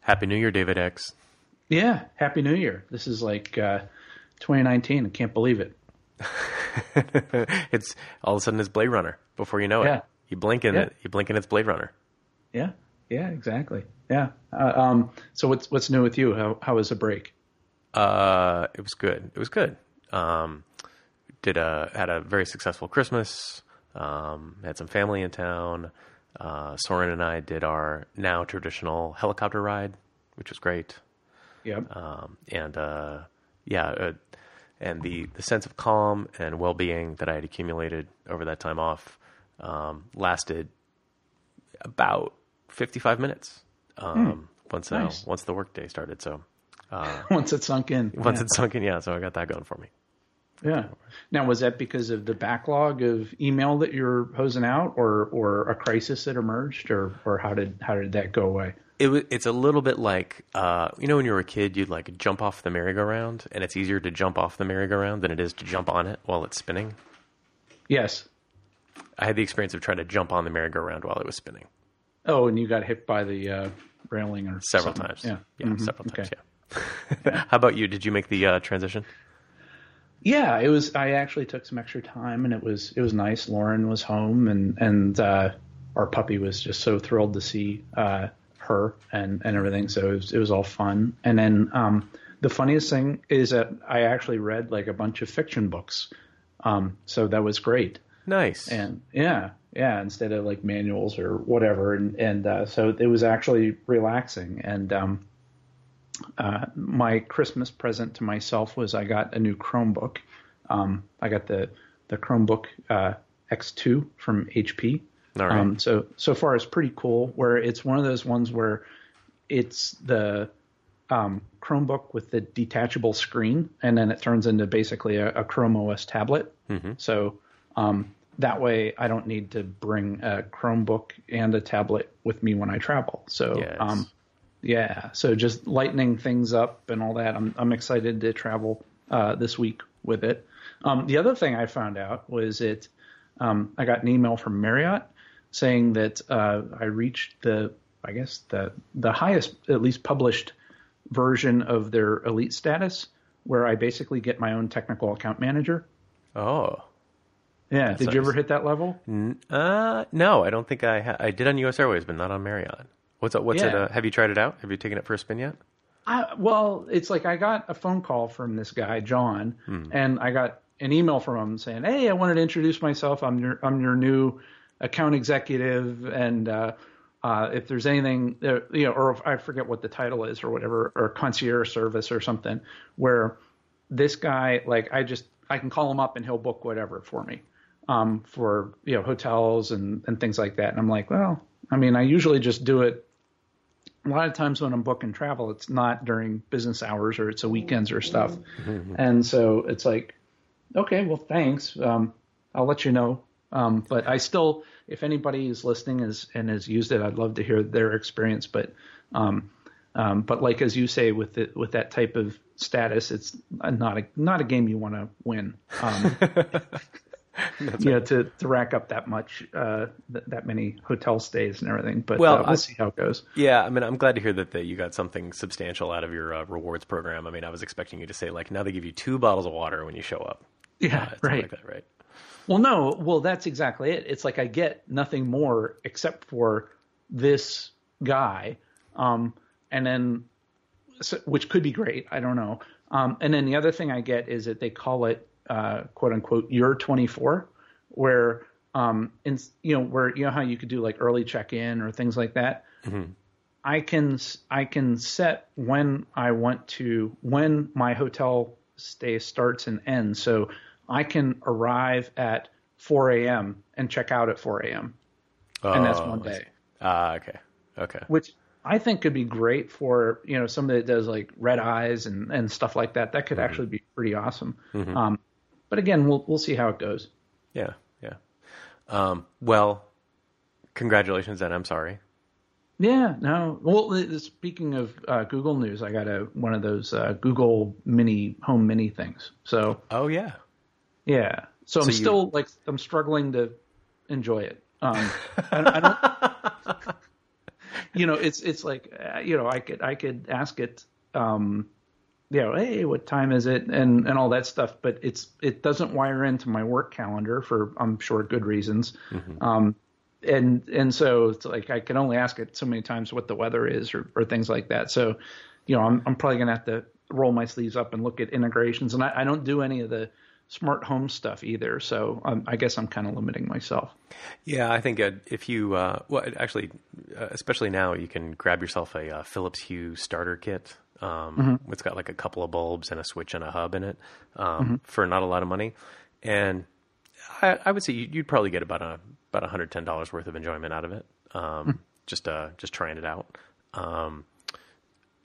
Happy New Year, David X. Yeah, Happy New Year. This is like uh, 2019. I can't believe it. it's all of a sudden it's Blade Runner before you know Yeah. it. You blink and Yeah. it, you blink and it's Blade Runner. Yeah, yeah, exactly. Yeah. Uh, um, so what's what's new with you? How how was the break? Uh, it was good. It was good. Um, did a had a very successful Christmas. Um, had some family in town. Uh, Soren and I did our now traditional helicopter ride, which was great. Yep. Um, and uh, yeah, uh, and the the sense of calm and well being that I had accumulated over that time off um, lasted about fifty five minutes. Um, once uh, Nice. once the workday started, so Once it sunk in. once yeah. it sunk in, yeah. So I got that going for me. yeah. Now was that because of the backlog of email that you're hosing out, or or a crisis that emerged, or or how did how did that go away? It it's a little bit like uh, you know when you were a kid you'd like jump off the merry-go-round and it's easier to jump off the merry-go-round than it is to jump on it while it's spinning. Yes. I had the experience of trying to jump on the merry-go-round while it was spinning Oh, and you got hit by the uh, railing or several something. times. Yeah. yeah, Mhm. several times. Okay. Yeah. How about you? Did you make the uh, transition? Yeah, it was. I actually took some extra time, and it was it was nice. Lauren was home, and and uh, our puppy was just so thrilled to see uh, her and and everything. So it was, it was all fun. And then um, the funniest thing is that I actually read like a bunch of fiction books. Um, so that was great. Nice. And yeah, yeah, instead of like manuals or whatever. And, and uh, so it was actually relaxing. And um, uh, my Christmas present to myself was I got a new Chromebook. Um, I got the, the Chromebook uh, X2 from HP. All right. Um, so so far it's pretty cool. Where it's one of those ones where it's the um, Chromebook with the detachable screen, and then it turns into basically a, a Chrome OS tablet. So um, that way, I don't need to bring a Chromebook and a tablet with me when I travel. So Yes. Yeah, so just lightening things up and all that. I'm I'm excited to travel uh, this week with it. Um, the other thing I found out was it. Um, I got an email from Marriott saying that uh, I reached the, I guess the the highest, at least published version of their elite status, where I basically get my own technical account manager. oh. Yeah, did you ever hit that level? Uh, no, I don't think I ha- I did on U.S. Airways, but not on Marriott. What's it? What's it? Uh, have you tried it out? Have you taken it for a spin yet? I, well, it's like I got a phone call from this guy John, and I got an email from him saying, "Hey, I wanted to introduce myself. I'm your I'm your new account executive, and uh, uh, if there's anything, uh, you know, or if, I forget what the title is or whatever, or concierge service or something, where this guy, like, I just I can call him up and he'll book whatever for me, um, for you know hotels and and things like that. And I'm like, well, I mean, I usually just do it a lot of times when I'm booking travel, it's not during business hours or it's a weekends or stuff. and so it's like, okay, well, thanks. Um, I'll let you know. Um, but I still, if anybody is listening is, and has used it, I'd love to hear their experience. But, um, um, but like as you say, with it, with that type of status, it's not a not a game you want to win. Um, you know, to, to rack up that much, uh, th- that many hotel stays and everything. But Well, uh, we'll I- see how it goes. Yeah, I mean, I'm glad to hear that, that you got something substantial out of your uh, rewards program. I mean, I was expecting you to say like, now they give you two bottles of water when you show up. Yeah, Uh, right. Like that, right. Well, no, well, that's exactly it. It's like I get nothing more except for this guy, um, and then, so, which could be great. I don't know. Um, and then the other thing I get is that they call it uh, "quote unquote" "Your24," where um, in, you know where you know how you could do like early check in or things like that. I can I can set when I want to when my hotel stay starts and ends. So I can arrive at 4 a.m. and check out at 4 a.m. and that's one day, see. Ah, okay. Okay. which I think could be great for you know somebody that does like red eyes and and stuff like that. That could actually be pretty awesome. Um, but again, we'll we'll see how it goes. Yeah. Yeah. Um, well, congratulations, and I'm sorry. Yeah, no. Well, uh, speaking of uh, Google News, I got a one of those uh, Google Mini Home Mini things. So, Oh yeah. yeah. So, I'm you- still like I'm struggling to enjoy it. Um, I, I don't. you know, it's it's like uh, you know, I could I could ask it, um, you know, hey, what time is it, and and all that stuff, but it's it doesn't wire into my work calendar for I'm sure good reasons. Um, and and so it's like I can only ask it so many times what the weather is or, or things like that. So, you know, I'm I'm probably gonna have to roll my sleeves up and look at integrations. And I, I don't do any of the smart home stuff either. So um, I guess I'm kind of limiting myself. Yeah, I think uh, if you, uh, well, actually, uh, especially now, you can grab yourself a uh, Philips Hue starter kit. Um, It's got like a couple of bulbs and a switch and a hub in it um, for not a lot of money, and I, I would say you- you'd probably get about a about one hundred ten dollars worth of enjoyment out of it. Um, Just uh, just trying it out. Um,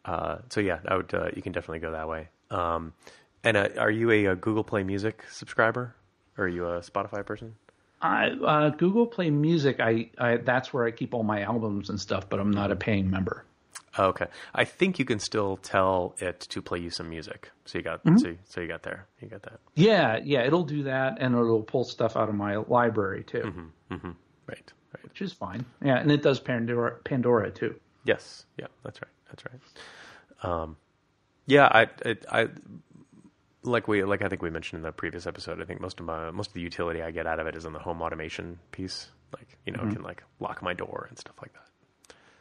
uh, so yeah, I would. Uh, you can definitely go that way. Um, and uh, are you a, uh Google Play Music subscriber, or are you a Spotify person? I uh, Google Play Music. I, I that's where I keep all my albums and stuff, but I'm not a paying member. Oh, okay. I think you can still tell it to play you some music. So you got so, you- so you got there. You got that. Yeah, yeah, it'll do that, and it'll pull stuff out of my library too, Mm-hmm. Right. Right. which is fine. Yeah, and it does Pandora, Pandora too. Yes. Yeah. That's right. That's right. Um, yeah. I, I I like we like I think we mentioned in the previous episode. I think most of my most of the utility I get out of it is in the home automation piece. Like you know, it can like lock my door and stuff like that.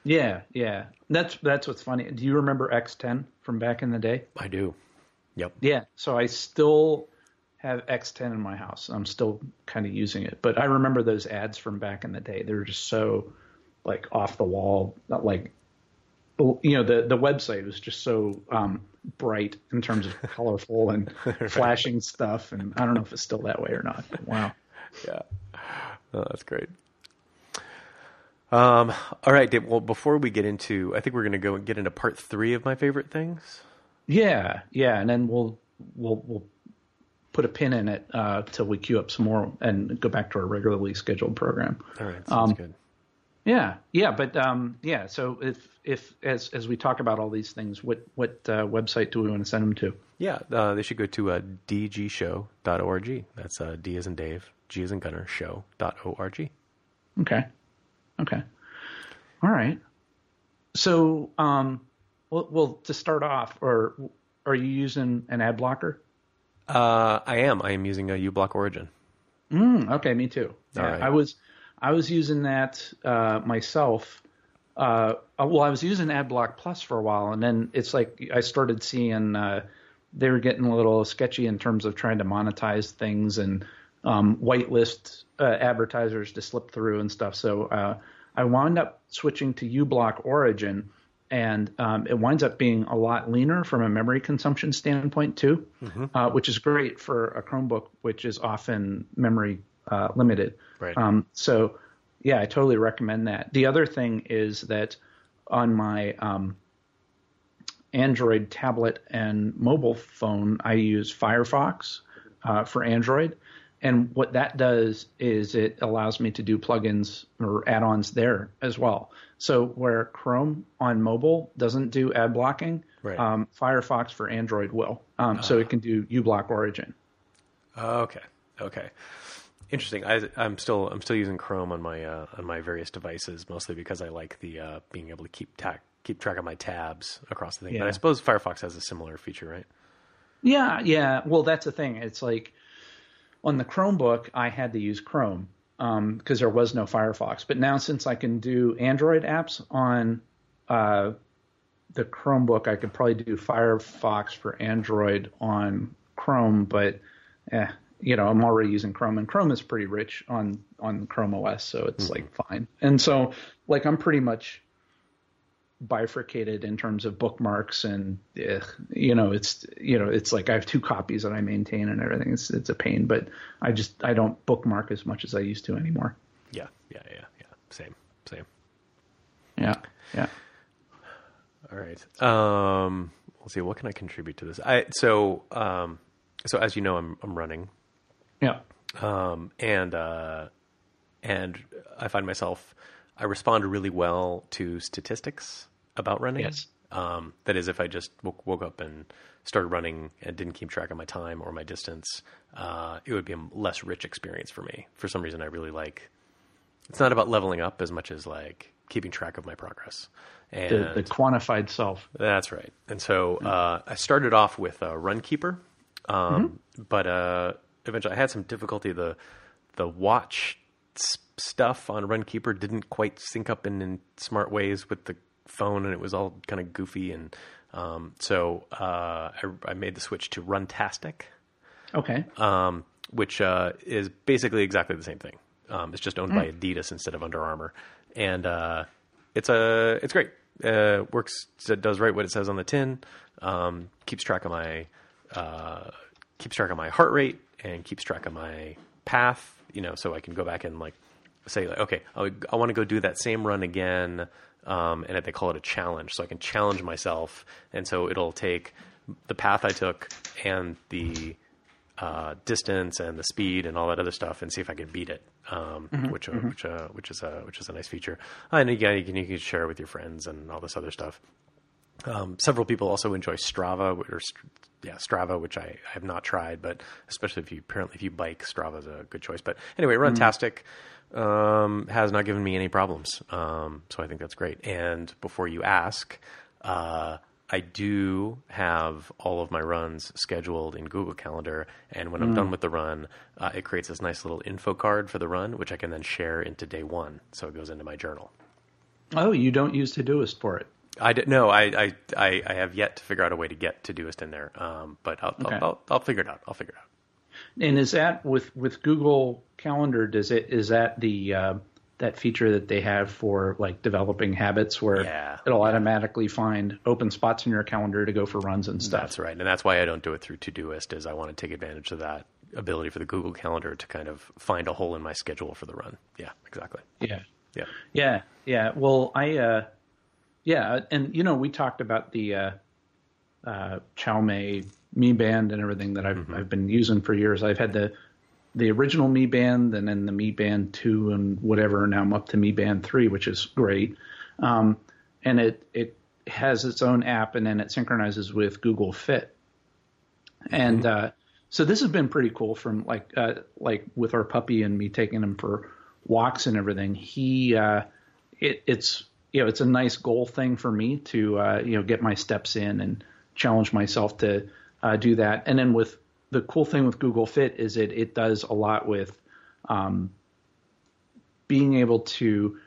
Yeah, yeah. That's that's what's funny. Do you remember X10 from back in the day? I do. Yep. Yeah. So I still have X10 in my house. I'm still kind of using it, but I remember those ads from back in the day. They were just so like off the wall, not like you know the the website was just so um, bright in terms of colorful and flashing stuff, and I don't know if it's still that way or not. Wow. Yeah. Oh, that's great. Um, all right, Dave. Well, before we get into, I think we're going to go and get into part three of my favorite things. Yeah, yeah, and then we'll we'll we'll put a pin in it uh, till we queue up some more and go back to our regularly scheduled program. All right, sounds Um, good. Yeah, yeah, but um, yeah. So if if as as we talk about all these things, what what uh, website do we want to send them to? Yeah, uh, they should go to uh, dgshow.org. That's uh, D as in Dave, G as in Gunner, show.org. Okay, okay, all right. So um, well, well to start off, or are you using an ad blocker? Uh, I am. I am using a uBlock Origin. Mm, okay, me too. All Yeah, right. I was I was using that uh, myself. Uh, well, I was using AdBlock Plus for a while, and then it's like I started seeing uh, they were getting a little sketchy in terms of trying to monetize things and um, whitelist uh, advertisers to slip through and stuff. So uh, I wound up switching to uBlock Origin, and um, it winds up being a lot leaner from a memory consumption standpoint too, uh, which is great for a Chromebook, which is often memory uh, limited. Right. Um, so, yeah, I totally recommend that. The other thing is that on my um, Android tablet and mobile phone, I use Firefox uh, for Android. And what that does is it allows me to do plugins or add ons there as well. So, where Chrome on mobile doesn't do ad blocking, Right. um, Firefox for Android will. Um, So, it can do uBlock Origin. Okay. Okay. Interesting. I, I'm still I'm still using Chrome on my uh, on my various devices, mostly because I like the uh, being able to keep ta- keep track of my tabs across the thing. But I suppose Firefox has a similar feature, right? Yeah, yeah. Well, that's the thing. It's like on the Chromebook, I had to use Chrome because there was no Firefox. But now, since I can do Android apps on uh, the Chromebook, I could probably do Firefox for Android on Chrome. But, eh, you know, I'm already using Chrome, and Chrome is pretty rich on on Chrome OS, so it's like fine. And so, like, I'm pretty much bifurcated in terms of bookmarks and eh, you know it's you know it's like I have two copies that I maintain and everything it's it's a pain but I just I don't bookmark as much as I used to anymore Yeah. Yeah. Yeah. Yeah. Same. Same. yeah yeah All right. Um, let's see. What can I contribute to this? I so um, so as you know, I'm I'm running, yeah um, and uh, and I find myself I respond really well to statistics about running. Yes. Um, that is, if I just woke, woke up and started running and didn't keep track of my time or my distance, uh, it would be a less rich experience for me. For some reason, I really like. It's not about leveling up as much as like keeping track of my progress. And The, the quantified self. that's right. And so uh, I started off with uh, Runkeeper, um, but uh, eventually I had some difficulty. The the watch stuff on Runkeeper didn't quite sync up in, in smart ways with the phone, and it was all kind of goofy. And um, so uh, I, I made the switch to Runtastic, Okay. um, which uh, is basically exactly the same thing. Um, it's just owned by Adidas instead of Under Armour, and uh, it's a it's great. Uh, works it does right what it says on the tin. Um, keeps track of my uh, keeps track of my heart rate and keeps track of my path. You know, so I can go back and like say like, okay, I, I want to go do that same run again. Um, and they call it a challenge, so I can challenge myself, and so it'll take the path I took and the uh, distance and the speed and all that other stuff, and see if I can beat it. Um, which uh, which uh, which is a which is a nice feature. And again, you can you can share it with your friends and all this other stuff. Um, several people also enjoy Strava or yeah Strava, which I, I have not tried, but especially if you apparently if you bike, Strava is a good choice. But anyway, Runtastic um, has not given me any problems, um, so I think that's great. And before you ask, uh, I do have all of my runs scheduled in Google Calendar, and when I'm done with the run, uh, it creates this nice little info card for the run, which I can then share into day one, so it goes into my journal. Oh, you don't use Todoist for it. I d- no, I, I, I, I have yet to figure out a way to get Todoist in there, um, but I'll, Okay. I'll, I'll, I'll figure it out. I'll figure it out. And is that with with Google Calendar? Does it is that the uh, that feature that they have for like developing habits where Yeah. it'll automatically find open spots in your calendar to go for runs and stuff? That's right, and that's why I don't do it through Todoist. Is I want to take advantage of that ability for the Google Calendar to kind of find a hole in my schedule for the run. Yeah, exactly. Yeah. Yeah, Yeah, yeah. Well, I, uh, yeah, and you know, we talked about the uh, uh, Xiaomi Mi Band and everything that I've I've been using for years. I've had the the original Mi Band and then the Mi Band two and whatever. Now I'm up to Mi Band three, which is great. Um, and it it has its own app, and then it synchronizes with Google Fit. And uh, so this has been pretty cool. From like uh, like with our puppy and me taking him for walks and everything. He uh, it, it's you know it's a nice goal thing for me to uh, you know get my steps in and challenge myself to uh, do that. And then with the cool thing with Google Fit is it it does a lot with um, being able to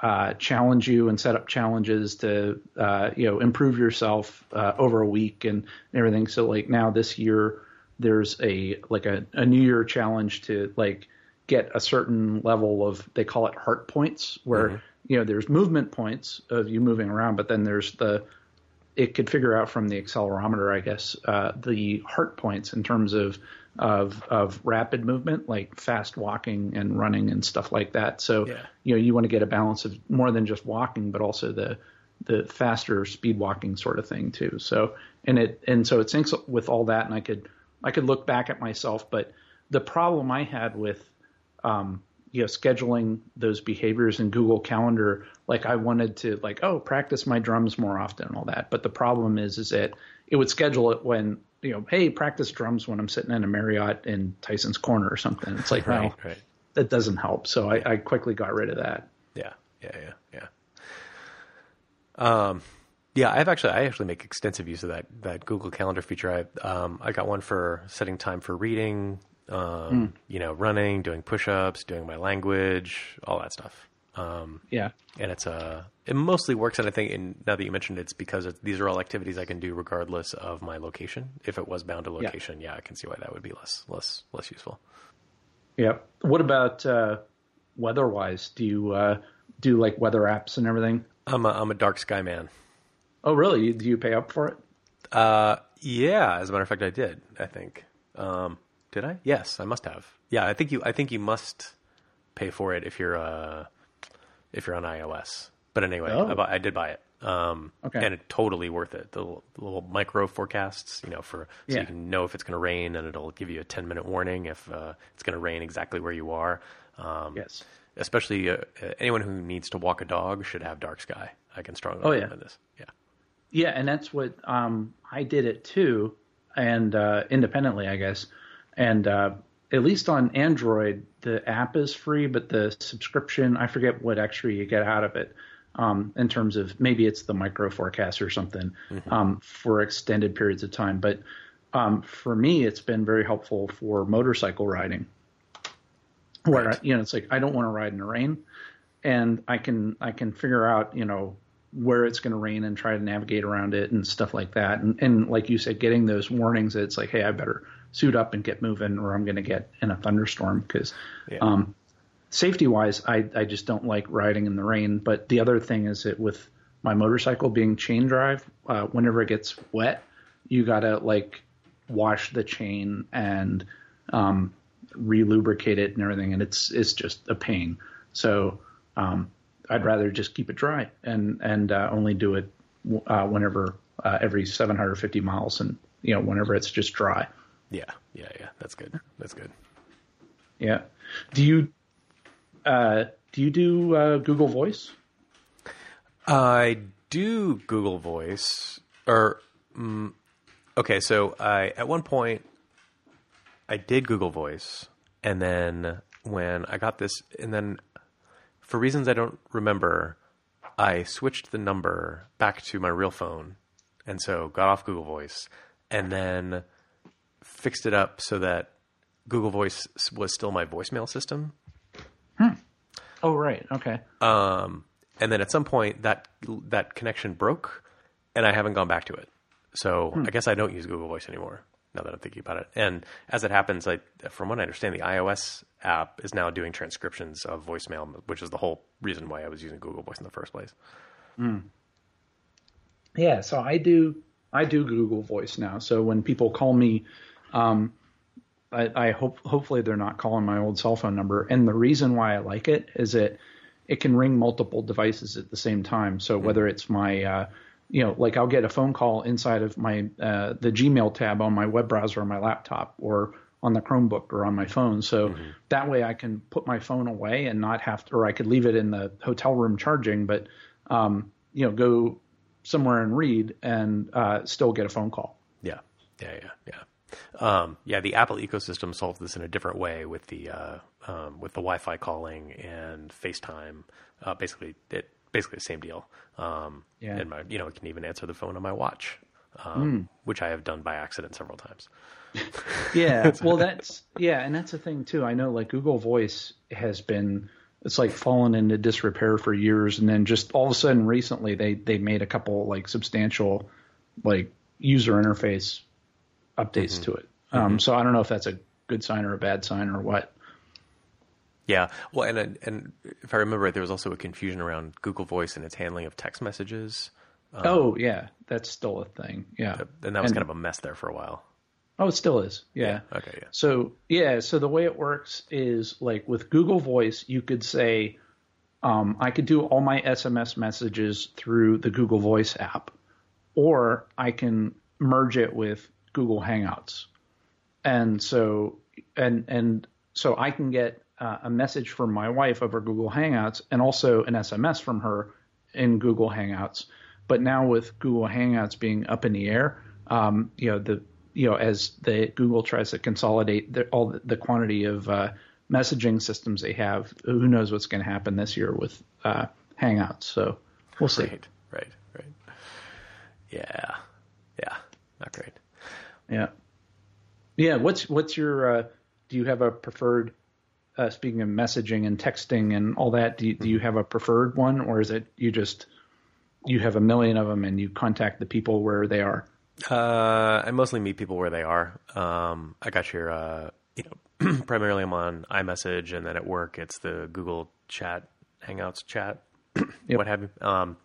uh, challenge you and set up challenges to uh, you know improve yourself uh, over a week and everything. So like now this year there's a like a, a New Year challenge to like get a certain level of they call it heart points where you know there's movement points of you moving around, but then there's the it could figure out from the accelerometer, I guess, uh, the heart points in terms of of of rapid movement, like fast walking and running and stuff like that. So Yeah. you know you want to get a balance of more than just walking, but also the the faster speed walking sort of thing too. So and it and so it syncs with all that, and I could I could look back at myself, but the problem I had with um, you know scheduling those behaviors in Google Calendar, like I wanted to like oh practice my drums more often and all that, but the problem is is that it would schedule it when you know hey practice drums when I'm sitting in a Marriott in Tyson's Corner or something. It's like right, well right. that doesn't help, so I, I quickly got rid of that. Yeah, yeah, yeah, yeah. Um, yeah, I've actually I actually make extensive use of that that Google Calendar feature. I um I got one for setting time for reading, um, you know, running, doing push-ups, doing my language, all that stuff. Um, Yeah, and it's uh it mostly works and i think and now that you mentioned it, it's because it, these are all activities i can do regardless of my location if it was bound to location yeah, i can see why that would be less less less useful yeah. What about uh, weather-wise? Do you uh, do like weather apps and everything? i'm a, I'm a dark sky man Oh, really? Do you pay up for it? uh yeah as a matter of fact i did i think um did i yes i must have yeah i think you i think you must pay for it if you're uh if you're on ios but anyway Oh. I, bu- I did buy it um Okay. and it's totally worth it the little, the little micro forecasts you know for so Yeah. you can know if it's going to rain and it'll give you a 10 minute warning if uh, it's going to rain exactly where you are um Yes. especially uh, anyone who needs to walk a dog should have dark sky. I can strongly Oh, yeah. recommend this. Yeah. Yeah, and that's what um, I did it too, and uh, independently, I guess. And uh, at least on Android, the app is free, but the subscription, I forget what extra you get out of it. Um, in terms of maybe it's the micro forecast or something um, for extended periods of time. But um, for me, it's been very helpful for motorcycle riding, where Right. you know it's like I don't want to ride in the rain, and I can I can figure out you know where it's going to rain and try to navigate around it and stuff like that. And, and like you said, getting those warnings that it's like, hey, I better suit up and get moving, or I'm going to get in a thunderstorm. Because Yeah. um, safety wise, I I just don't like riding in the rain. But the other thing is that with my motorcycle being chain drive, uh, whenever it gets wet, you gotta like wash the chain and um, re-lubricate it and everything, and it's it's just a pain. So um, I'd rather just keep it dry and and uh, only do it uh, whenever uh, every 750 miles, and you know whenever it's just dry. Yeah. Yeah. Yeah. That's good. That's good. Yeah. Do you uh, do you do uh, Google Voice? I do Google Voice, or mm, okay. So I at one point I did Google Voice, and then when I got this, and then for reasons I don't remember, I switched the number back to my real phone, and so got off Google Voice, and then fixed it up so that Google Voice was still my voicemail system. Hmm. Oh right, okay. Um, and then at some point that that connection broke, and I haven't gone back to it. So hmm. I guess I don't use Google Voice anymore. Now that I'm thinking about it, and as it happens, like from what I understand, the iOS app is now doing transcriptions of voicemail, which is the whole reason why I was using Google Voice in the first place. Hmm. Yeah, so I do I do Google Voice now. So when people call me, um, I, I hope hopefully they're not calling my old cell phone number. And the reason why I like it is that it can ring multiple devices at the same time. So whether it's my uh, you know, like I'll get a phone call inside of my uh, the Gmail tab on my web browser on my laptop or on the Chromebook or on my phone. So that way I can put my phone away and not have to, or I could leave it in the hotel room charging, but um, you know, go somewhere and read and uh, still get a phone call. Yeah, yeah, yeah, yeah. Um, yeah, the Apple ecosystem solves this in a different way with the uh, um, with the Wi-Fi calling and FaceTime. Uh, basically, it basically the same deal. Um, Yeah. and my you know it can even answer the phone on my watch, um, which I have done by accident several times. Yeah, well, that's yeah, and that's the thing too. I know like Google Voice has been it's like fallen into disrepair for years, and then just all of a sudden recently they they made a couple like substantial like user interface updates to it. Um, So I don't know if that's a good sign or a bad sign or what. Yeah, well, and and if I remember right, there was also a confusion around Google Voice and its handling of text messages, oh yeah, that's still a thing. Yeah, and that was And- kind of a mess there for a while. oh it still is. Yeah. Okay, yeah. So yeah, so the way it works is like with Google Voice, you could say, um, I could do all my SMS messages through the Google Voice app, or I can merge it with Google Hangouts, and so and and so I can get uh, a message from my wife over Google Hangouts, and also an SMS from her in Google Hangouts. But now with Google Hangouts being up in the air, um, you know the you know as the Google tries to consolidate the, all the, the quantity of uh, messaging systems they have, who knows what's going to happen this year with uh, Hangouts? So we'll see. Right, right, right. Yeah, yeah, not great. Yeah, yeah. What's what's your? Uh, do you have a preferred? Uh, speaking of messaging and texting and all that, do you, do you have a preferred one, or is it you just you have a million of them and you contact the people where they are? Uh, I mostly meet people where they are. Um, I got your, uh, you know, primarily I'm on iMessage, and then at work it's the Google Chat, Hangouts chat, what have you. Um,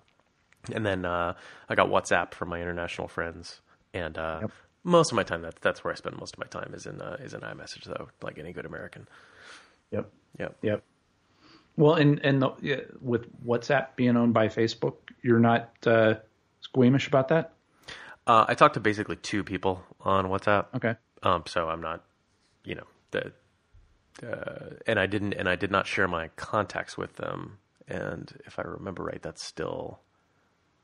and then uh, I got WhatsApp for my international friends, and uh, Yep. Most of my time that's that's where I spend most of my time is in uh, is in iMessage though, like any good American. Yep. Yep. Yep. Well, and and the, with WhatsApp being owned by Facebook, you're not uh, squeamish about that. Uh, I talked to basically two people on WhatsApp. Okay. Um, so I'm not, you know, the uh, and I didn't, and I did not share my contacts with them. And if I remember right, that's still.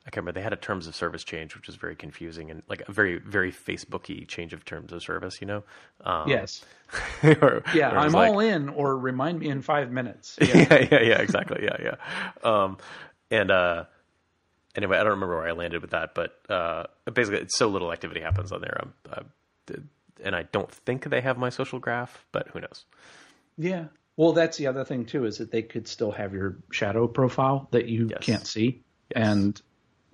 I can't remember. They had a terms of service change, which was very confusing and like a very, very Facebooky change of terms of service. You know? Um, Yes. or- Yeah, or I'm like- all in, or remind me in five minutes. Yeah. yeah, yeah, yeah, exactly. Yeah, yeah. Um, and uh, anyway, I don't remember where I landed with that, but uh, basically, it's so little activity happens on there. Um, uh, and I don't think they have my social graph, but who knows? Yeah. Well, that's the other thing too is that they could still have your shadow profile that you Yes. can't see, Yes. and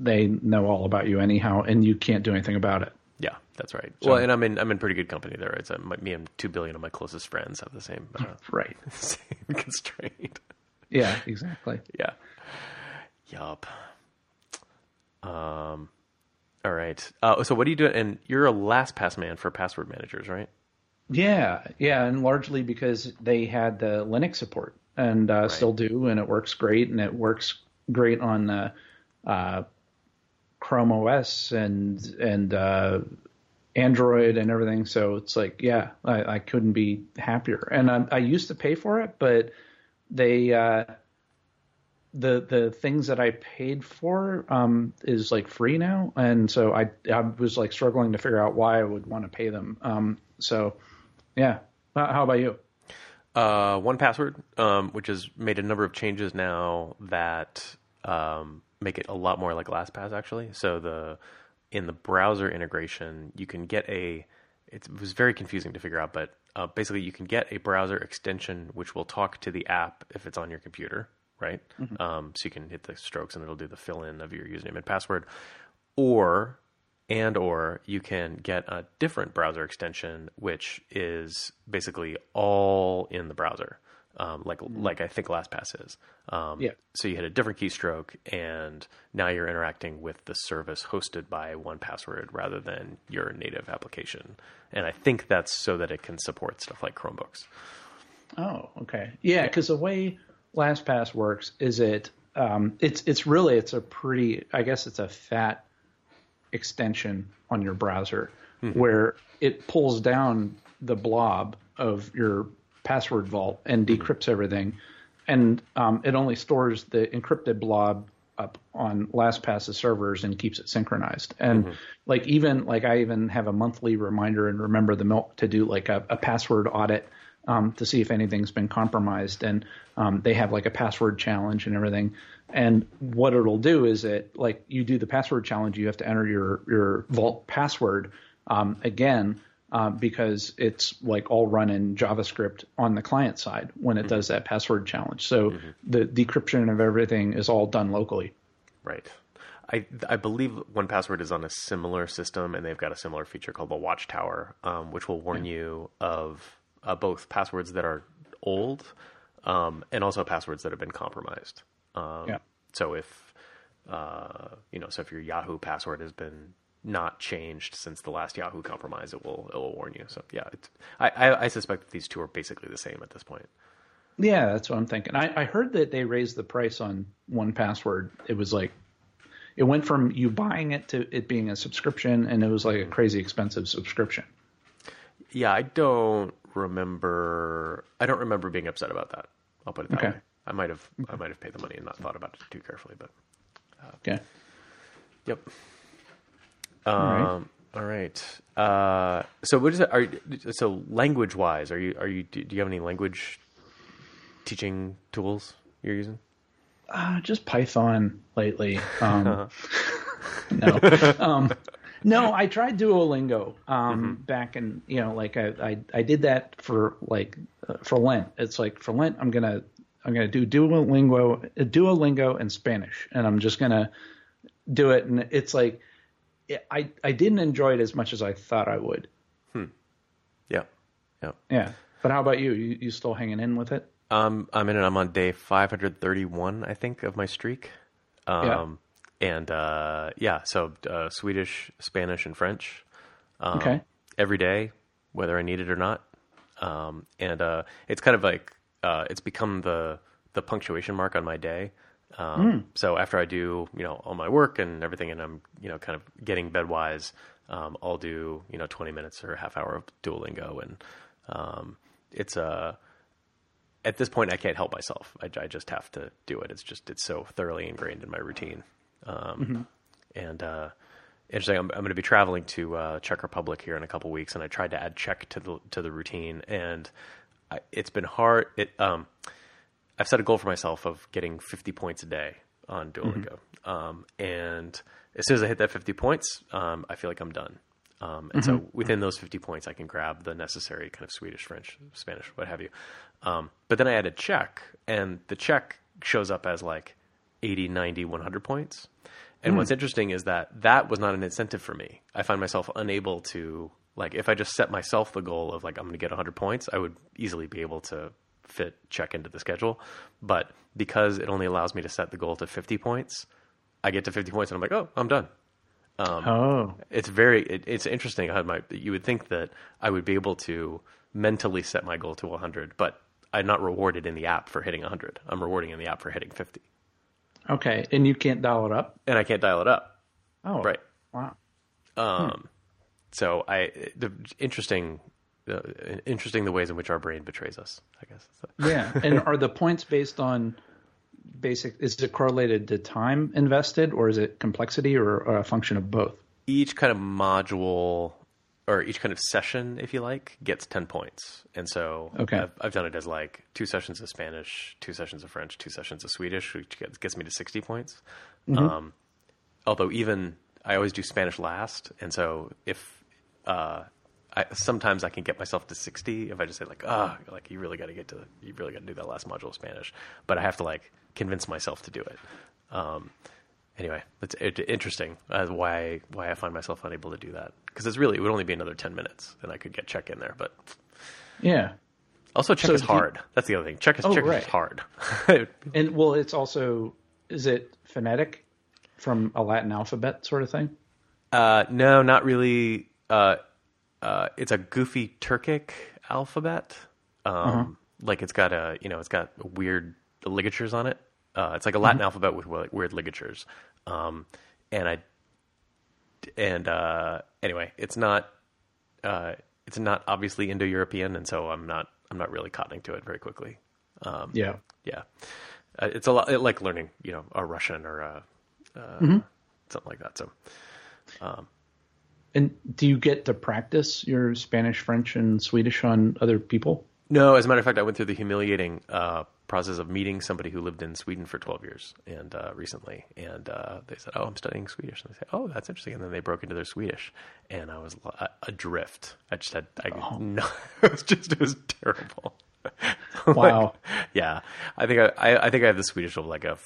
they know all about you anyhow, and you can't do anything about it. Yeah, that's right. well, and I'm in I'm in pretty good company there. It's uh, my, me and two billion of my closest friends have the same uh, Right. same constraint. Yeah. Exactly. Yeah. Yup. Um. All right. Uh, so what do you do? And you're a LastPass man for password managers, right? Yeah, yeah, and largely because they had the Linux support and uh, still do, and it works great, and it works great on uh, uh, Chrome OS and and uh, Android and everything. So it's like, yeah, I, I couldn't be happier. And I, I used to pay for it, but they uh, the the things that I paid for um, is like free now, and so I I was like struggling to figure out why I would want to pay them. Um, so yeah, how about you? Uh, one password, um, which has made a number of changes now that um, make it a lot more like LastPass actually. So the in the browser integration, you can get a. It was very confusing to figure out, but uh, basically, you can get a browser extension which will talk to the app if it's on your computer, right? Um, so you can hit the strokes and it'll do the fill in of your username and password, or and or you can get a different browser extension which is basically all in the browser um, like like I think LastPass is. Um, Yeah. So you hit a different keystroke, and now you're interacting with the service hosted by one password rather than your native application. And I think that's so that it can support stuff like Chromebooks. Oh, okay. Yeah, because the way LastPass works is it um, it's it's really it's a pretty I guess it's a fat extension on your browser where it pulls down the blob of your password vault and decrypts everything, and um, it only stores the encrypted blob up on LastPass's servers and keeps it synchronized. And like even like I even have a monthly reminder and remember the milk to do like a, a password audit um, to see if anything's been compromised. And um, they have like a password challenge and everything. And what it'll do is that like you do the password challenge, you have to enter your your vault password um, again. Uh, because it's like all run in JavaScript on the client side when it does that password challenge. So the decryption of everything is all done locally. Right. I I believe One Password is on a similar system, and they've got a similar feature called the Watchtower, um, which will warn you of uh, both passwords that are old um, and also passwords that have been compromised. Um, Yeah. So if uh, you know, so if your Yahoo password has been not changed since the last Yahoo compromise, it will it will warn you. So yeah, it's, I, I I suspect that these two are basically the same at this point. Yeah, that's what I'm thinking. I, I heard that they raised the price on one password. It was like it went from you buying it to it being a subscription, and it was like a mm-hmm. crazy expensive subscription. Yeah, I don't remember. I don't remember being upset about that. I'll put it that Okay. way. I might have. I might have paid the money and not thought about it too carefully, but uh, Okay. yep. Right. Um, all right. Uh, so what is it? Are so language wise? Are you are you do do you have any language teaching tools you're using? Uh, just Python lately. Um, no, um, no. I tried Duolingo um, back in you know like I, I I did that for like uh, for Lent. It's like for Lent I'm gonna I'm gonna do Duolingo Duolingo and Spanish, and I'm just gonna do it. And it's like I I didn't enjoy it as much as I thought I would. Hmm. Yeah. Yeah. Yeah. But how about you? You, you still hanging in with it? Um, I'm in it. I'm on day 531, I think, of my streak. Um, and uh, yeah, so uh, Swedish, Spanish, and French. Um, Okay. Every day, whether I need it or not. Um, and uh, it's kind of like uh, it's become the the punctuation mark on my day. Um, So after I do, you know, all my work and everything, and I'm, you know, kind of getting bedwise, um, I'll do, you know, 20 minutes or a half hour of Duolingo, and um, it's a at this point, I can't help myself. I, I, just have to do it. It's just it's so thoroughly ingrained in my routine. Um, mm-hmm. And uh, interesting. I'm, I'm going to be traveling to uh, Czech Republic here in a couple weeks, and I tried to add Czech to the to the routine, and I, it's been hard. It um, I've set a goal for myself of getting 50 points a day on Duolingo, mm-hmm. um, and as soon as I hit that 50 points, um, I feel like I'm done. Um, and mm-hmm. so within those 50 points, I can grab the necessary kind of Swedish, French, Spanish, what have you. Um, but then I add a Czech, and the Czech shows up as like 80, 90, 100 points. And mm. what's interesting is that that was not an incentive for me. I find myself unable to like if I just set myself the goal of like I'm going to get 100 points, I would easily be able to fit Czech into the schedule. But because it only allows me to set the goal to 50 points, I get to 50 points and I'm like, oh, I'm done. Um, oh, it's very it, it's interesting my you would think that I would be able to mentally set my goal to 100, but I'm not rewarded in the app for hitting 100. I'm rewarding in the app for hitting 50. Okay, and you can't dial it up. And I can't dial it up. Oh, right. Wow. Um, hmm. so I the interesting, uh, interesting the ways in which our brain betrays us. I guess. yeah, and are the points based on basic? Is it correlated to time invested, or is it complexity, or, or a function of both? Each kind of module or each kind of session, if you like, gets 10 points. And so okay. I've, I've, done it as like two sessions of Spanish, two sessions of French, two sessions of Swedish, which gets, gets me to 60 points. Mm-hmm. Um, although even I always do Spanish last. And so if, uh, I, sometimes I can get myself to 60 if I just say like, ah, oh, like you really got to get to, you really got to do that last module of Spanish, but I have to like convince myself to do it. Um, anyway, it's interesting as why why I find myself unable to do that because it's really it would only be another ten minutes and I could get Czech in there, but yeah. Also, Czech so is hard. You, That's the other thing. Czech is, oh, Czech right. is hard. and well, it's also is it phonetic from a Latin alphabet sort of thing? Uh, no, not really. Uh, uh, it's a goofy Turkic alphabet. Um, uh-huh. Like it's got a you know it's got weird ligatures on it. Uh, it's like a Latin mm-hmm. alphabet with weird ligatures. Um, and I, and uh, anyway, it's not, uh, it's not obviously Indo-European, and so I'm not, I'm not really cottoning to it very quickly. Um, yeah, yeah, uh, it's a lot like learning, you know, a Russian or a, uh, mm-hmm. something like that. So, um, and do you get to practice your Spanish, French, and Swedish on other people? No, as a matter of fact, I went through the humiliating uh, process of meeting somebody who lived in Sweden for 12 years and uh, recently. And uh, they said, Oh, I'm studying Swedish. And they said, Oh, that's interesting. And then they broke into their Swedish. And I was uh, adrift. I just had, I, oh. no, it was just, it was terrible. Wow. like, yeah. I think I, I, I, think I have the Swedish of like a,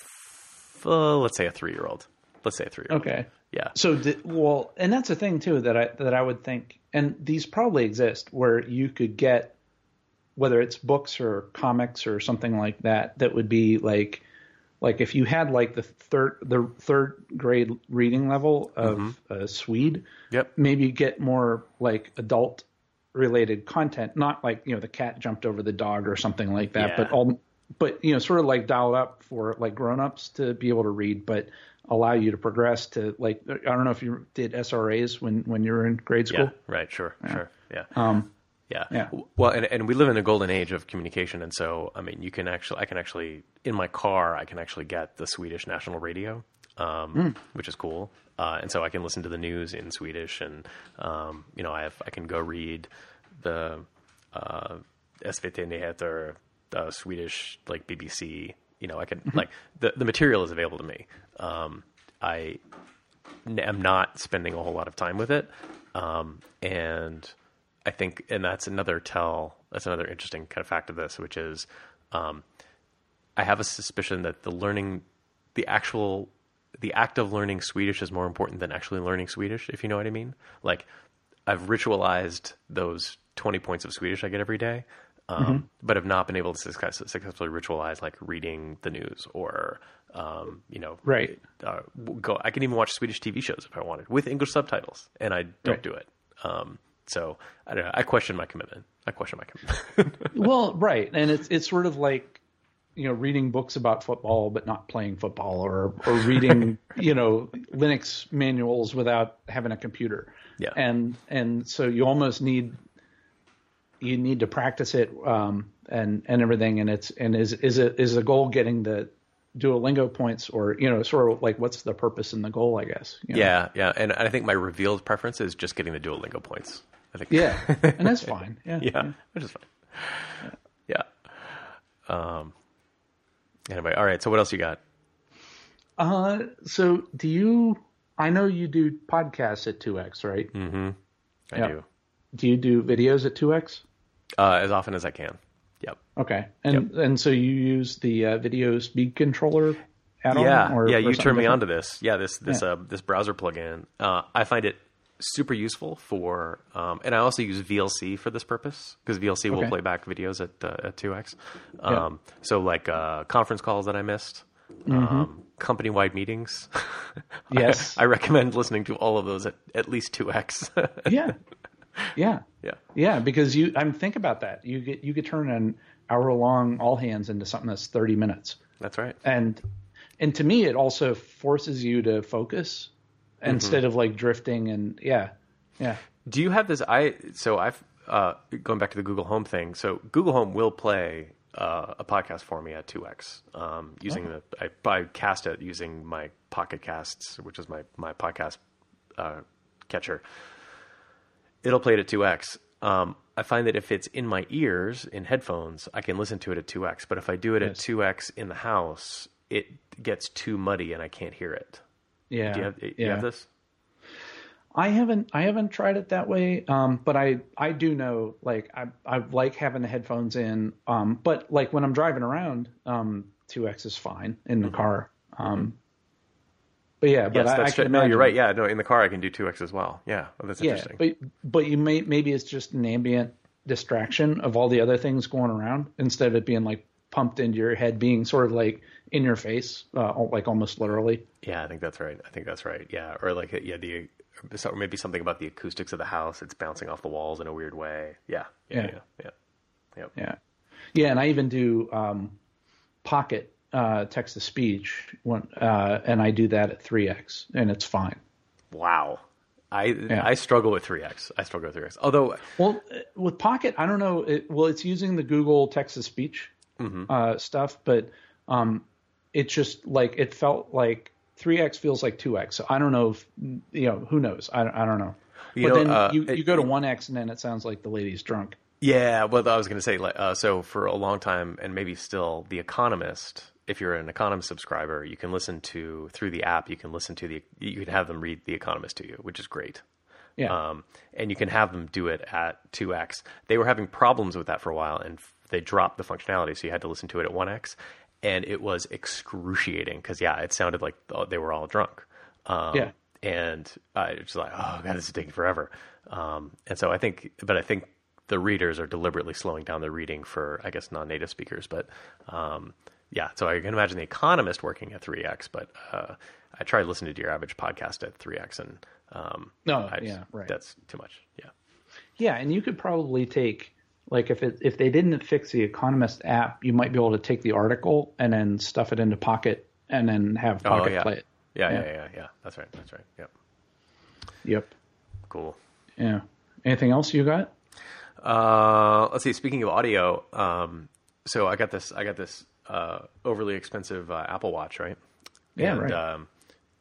let's say a three year old. Let's say three. Okay. Yeah. So, the, well, and that's the thing too that I, that I would think, and these probably exist where you could get whether it's books or comics or something like that that would be like like if you had like the third the third grade reading level of mm-hmm. uh, Swede, yep. maybe get more like adult related content, not like you know the cat jumped over the dog or something like that, yeah. but all but you know sort of like dialed up for like grown-ups to be able to read, but allow you to progress to like I don't know if you did SRAs when when you were in grade school. Yeah, right, sure, yeah. sure, yeah. Um, yeah. yeah. Well, and, and we live in a golden age of communication, and so I mean, you can actually, I can actually, in my car, I can actually get the Swedish national radio, um, mm. which is cool, uh, and so I can listen to the news in Swedish, and um, you know, I have, I can go read the uh, SVT Nyheter, the Swedish like BBC. You know, I can mm-hmm. like the the material is available to me. Um, I am not spending a whole lot of time with it, um, and I think, and that's another tell. That's another interesting kind of fact of this, which is, um, I have a suspicion that the learning, the actual, the act of learning Swedish is more important than actually learning Swedish. If you know what I mean. Like, I've ritualized those twenty points of Swedish I get every day, um, mm-hmm. but have not been able to success, successfully ritualize like reading the news or um, you know, right. Uh, go. I can even watch Swedish TV shows if I wanted with English subtitles, and I don't right. do it. Um, so I don't know. I question my commitment. I question my commitment. well, right, and it's it's sort of like you know reading books about football but not playing football, or or reading you know Linux manuals without having a computer. Yeah, and and so you almost need you need to practice it um, and and everything. And it's and is is it is the goal getting the Duolingo points or you know sort of like what's the purpose and the goal? I guess. you know? Yeah, yeah, and I think my revealed preference is just getting the Duolingo points. I think. Yeah, and that's fine. Yeah. yeah, which is fine. Yeah. Um. Anyway, all right. So what else you got? Uh, so do you? I know you do podcasts at two X, right? Mm-hmm. I Yeah. do Do you do videos at two X? Uh, as often as I can. Yep. Okay, and and so you use the uh, video speed controller add-on? yeah, or, yeah. or You turned me onto this. Yeah, this this Yeah. uh this browser plugin. Uh, I find it super useful for, um, and I also use VLC for this purpose because VLC will play back videos at uh, at two x. Yeah. Mm-hmm. Um, So like uh, conference calls that I missed. Um, company-wide meetings. I- Yes. I, recommend listening to all of those at at least two x. yeah, yeah, yeah, yeah. Because you, I'm think about that. You get you could turn an hour long all hands into something that's 30 minutes, that's right. and and to me it also forces you to focus Mm-hmm. instead of like drifting and yeah, yeah. Do you have this? I so I've uh, going back to the Google Home thing. So Google Home will play uh, a podcast for me at two x um, using the I, I cast it using my Pocket Casts, which is my my podcast uh, catcher. It'll play it at two x. Um, I find that if it's in my ears in headphones, I can listen to it at two x. But if I do it at two x in the house, it gets too muddy and I can't hear it. Yeah, Do you have, do you yeah. have this? I haven't I haven't tried it that way, um, but I I do know like I I like having the headphones in, um, but like when I'm driving around, um, 2x is fine in the car. Um, but yeah, but Yes, I, I can. No, you're right. Yeah, no, in the car I can do two x as well. Yeah, oh, that's Yeah, interesting. but but you may maybe it's just an ambient distraction of all the other things going around instead of it being like pumped into your head, being sort of like in your face, uh, like almost literally. Yeah, I think that's right. I think that's right. Yeah, or like yeah, the or maybe something about the acoustics of the house. It's bouncing off the walls in a weird way. Yeah, yeah, Yeah. yeah, yeah. Yep. Yeah, yeah, and I even do um, Pocket uh, text to speech, when, uh, and I do that at three x, and it's fine. Wow. I I struggle with three x. I struggle with three x. Although Well, with Pocket, I don't know. It, well, it's using the Google text to speech Mm-hmm. uh, stuff, but um, it just like it felt like three x feels like two x. So I don't know if you know. Who knows? I, I don't know. You but know, then uh, you, it- you go to one x, and then it sounds like the lady's drunk. Yeah, well, I was going to say, uh, so for a long time, and maybe still, The Economist. If you're an Economist subscriber, you can listen to through the app. You can listen to the. You can have them read The Economist to you, which is great. Yeah, Um, and you can have them do it at two x. They were having problems with that for a while, and f- they dropped the functionality, so you had to listen to it at one x, and it was excruciating because yeah, it sounded like they were all drunk. Um, Yeah. and I was like, oh god, this is taking forever. Um, and so I think, but I think the readers are deliberately slowing down the reading for, I guess, non-native speakers. But um, yeah, so I can imagine the Economist working at three x, but uh, I tried listening to your average podcast at three x, and um, No, I just- yeah, right. that's too much. Yeah, yeah, and you could probably take like if it if they didn't fix the Economist app, you might be able to take the article and then stuff it into Pocket and then have Pocket oh yeah. play it. yeah, yeah, Yeah. yeah, yeah, That's right. That's right. Yep. Yep. Cool. Yeah. Anything else you got? Uh, let's see. Speaking of audio, um, so I got this. I got this uh, overly expensive uh, Apple Watch, right? Yeah, and, right. Um,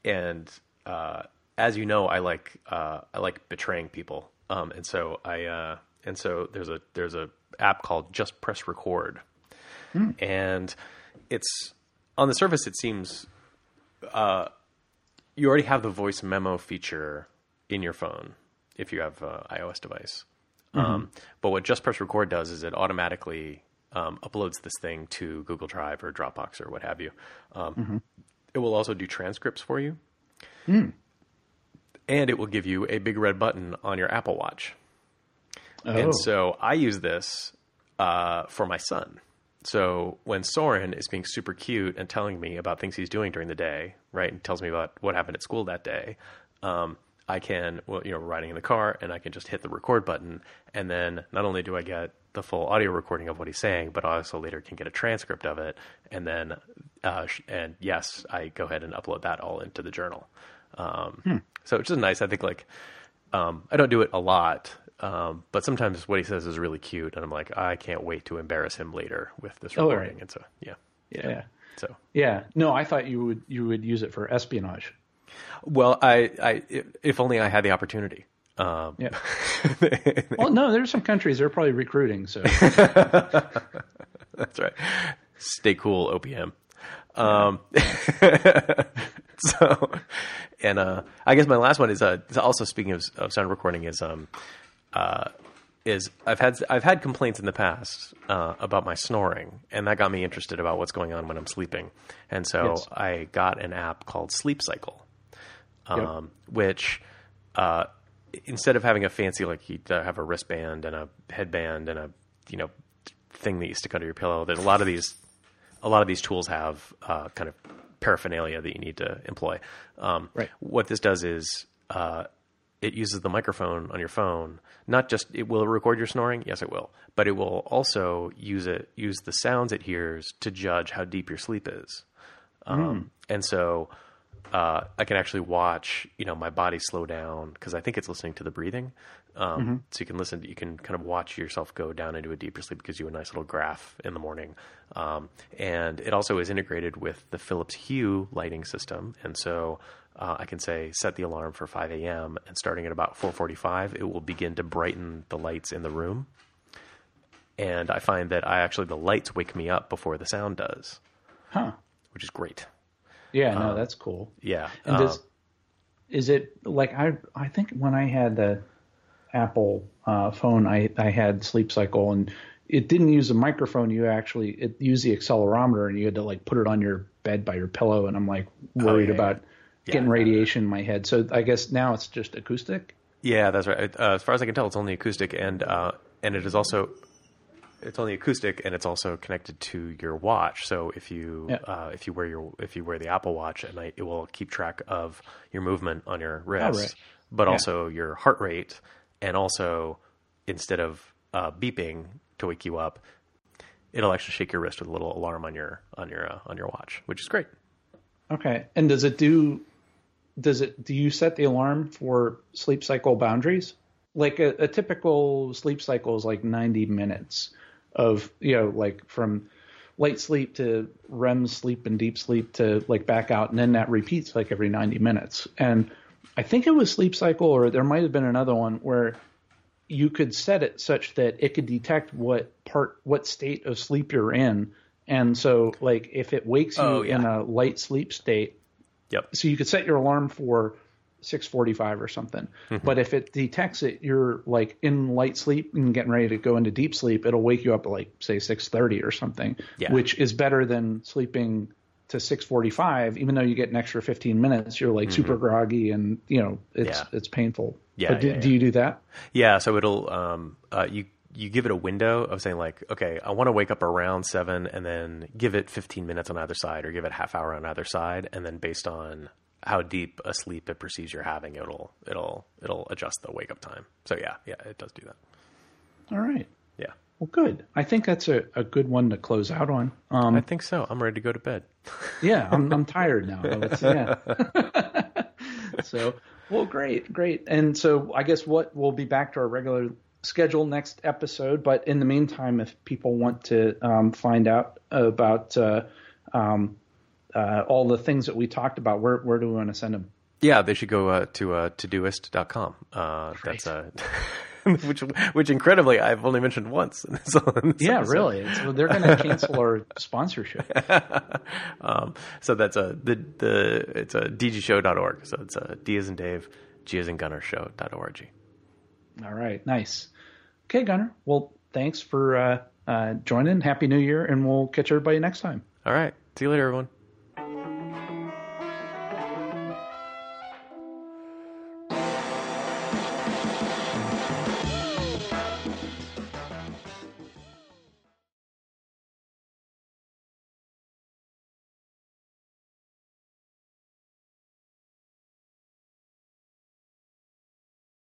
and uh, as you know, I like uh, I like betraying people, um, and so I uh, and so there's a there's a app called Just Press Record, Hmm. and it's on the surface it seems uh, you already have the voice memo feature in your phone if you have an iOS device. Um, but what Just Press Record does is it automatically um, uploads this thing to Google Drive or Dropbox or what have you. Um, It will also do transcripts for you, and it will give you a big red button on your Apple Watch. Oh, And so I use this uh, for my son. So when Soren is being super cute and telling me about things he's doing during the day, right, and tells me about what happened at school that day, um, I can, well, you know, riding in the car and I can just hit the record button. And then not only do I get the full audio recording of what he's saying, but also later can get a transcript of it. And then, uh, sh- and yes, I go ahead and upload that all into the journal. Um, So it's just nice. I think like, um, I don't do it a lot Um, but sometimes what he says is really cute, and I'm like, I can't wait to embarrass him later with this Oh, recording. right. And so, yeah. Yeah. So, Yeah. No, I thought you would you would use it for espionage. well, I, I, if only I had the opportunity. Um, Yeah. well, no, there's some countries they're probably recruiting. So That's right. Stay cool, OPM. Um, so, and uh, I guess my last one is uh, also speaking of, of sound recording is um, uh, is I've had I've had complaints in the past uh, about my snoring, and that got me interested about what's going on when I'm sleeping, and so Yes. I got an app called Sleep Cycle, Yep. um, which uh, instead of having a fancy like you have a wristband and a headband and a you know thing that you stick under your pillow, there's a lot of these a lot of these tools have uh, kind of paraphernalia that you need to employ. Um, Right. What this does is uh, it uses the microphone on your phone. Not just it will record your snoring. Yes, it will. But it will also use it use the sounds it hears to judge how deep your sleep is. Um, And so uh, I can actually watch, you know, my body slow down because I think it's listening to the breathing. Um, So you can listen, you can kind of watch yourself go down into a deeper sleep because you have a nice little graph in the morning. Um, and it also is integrated with the Philips Hue lighting system. And so uh, I can say set the alarm for 5 a.m. and starting at about 4:45, it will begin to brighten the lights in the room. And I find that I actually the lights wake me up before the sound does, huh? which is great. Yeah. No, that's cool. Yeah. And does is it like I I think when I had the Apple uh, phone, I I had Sleep Cycle and it didn't use a microphone. You actually it used the accelerometer and you had to like put it on your bed by your pillow. And I'm like worried yeah, about yeah. getting radiation in my head. So I guess now it's just acoustic. Yeah, that's right. Uh, as far as I can tell, it's only acoustic, and uh, and it is also it's only acoustic, and it's also connected to your watch. So if you Yeah. uh, if you wear your if you wear the Apple Watch at night, it will keep track of your movement on your wrist, right. but Yeah. also your heart rate, and also instead of uh, beeping to wake you up, it'll actually shake your wrist with a little alarm on your on your uh, on your watch, which is great. Okay. And does it do? Does it? Do you set the alarm for sleep cycle boundaries? Like a, a typical sleep cycle is like 90 minutes of you know like from light sleep to REM sleep and deep sleep to like back out, and then that repeats like every 90 minutes. And I think it was sleep cycle, or there might have been another one where you could set it such that it could detect what part, what state of sleep you're in. And so, like, if it wakes you Oh, yeah. in a light sleep state, Yep. so you could set your alarm for 6:45 or something. Mm-hmm. But if it detects it, you're like in light sleep and getting ready to go into deep sleep, it'll wake you up at like say 6:30 or something, Yeah. which is better than sleeping to 6:45. Even though you get an extra 15 minutes, you're like super groggy and you know it's Mm-hmm. Yeah. it's painful. Yeah, But do, yeah, do you do that? Yeah, so it'll um uh you you give it a window of saying like, okay, I want to wake up around seven, and then give it fifteen minutes on either side, or give it half hour on either side, and then based on how deep a sleep it perceives you're having, it'll it'll it'll adjust the wake up time. So yeah, yeah, it does do that. All right. Yeah, Well, good. I think that's a, a good one to close out on. Um, I think so. I'm ready to go to bed. Yeah, I'm I'm tired now. Yeah. so, well, great, great. And so, I guess what we'll be back to our regular schedule next episode. But in the meantime, if people want to um, find out about uh, um, uh, all the things that we talked about, where where do we want to send them? Yeah, they should go uh, to uh, todoist.com. Uh, that's uh, which which incredibly I've only mentioned once. in this- in this Yeah, episode. really. It's, they're going to cancel our sponsorship. um, so that's a the the it's a dgshow.org. So it's a D as in Dave, G as in Gunner show.org. All right, nice. Okay, Gunner. Well, thanks for uh, uh, joining. Happy New Year, and we'll catch everybody next time. All right. See you later, everyone.